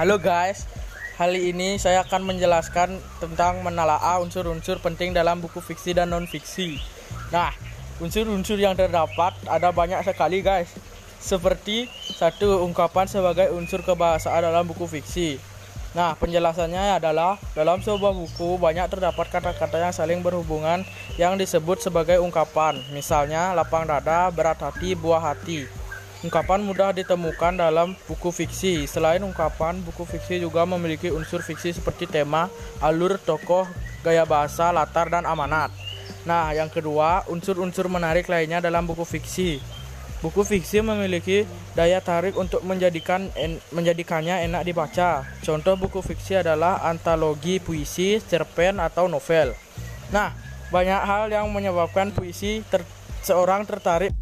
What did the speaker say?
Halo guys, kali ini saya akan menjelaskan tentang menelaah unsur-unsur penting dalam buku fiksi dan non-fiksi. Nah, unsur-unsur yang terdapat ada banyak sekali guys. Seperti satu ungkapan sebagai unsur kebahasaan dalam buku fiksi. Nah, penjelasannya adalah dalam sebuah buku banyak terdapat kata-kata yang saling berhubungan yang disebut sebagai ungkapan. Misalnya, lapang dada, berat hati, buah hati. Ungkapan mudah ditemukan dalam buku fiksi. Selain ungkapan, buku fiksi juga memiliki unsur fiksi seperti tema, alur, tokoh, gaya bahasa, latar, dan amanat. Nah, yang kedua, unsur-unsur menarik lainnya dalam buku fiksi. Buku fiksi memiliki daya tarik untuk menjadikan en, menjadikannya enak dibaca. Contoh buku fiksi adalah antologi puisi, cerpen, atau novel. Nah, banyak hal yang menyebabkan puisi ter, seorang tertarik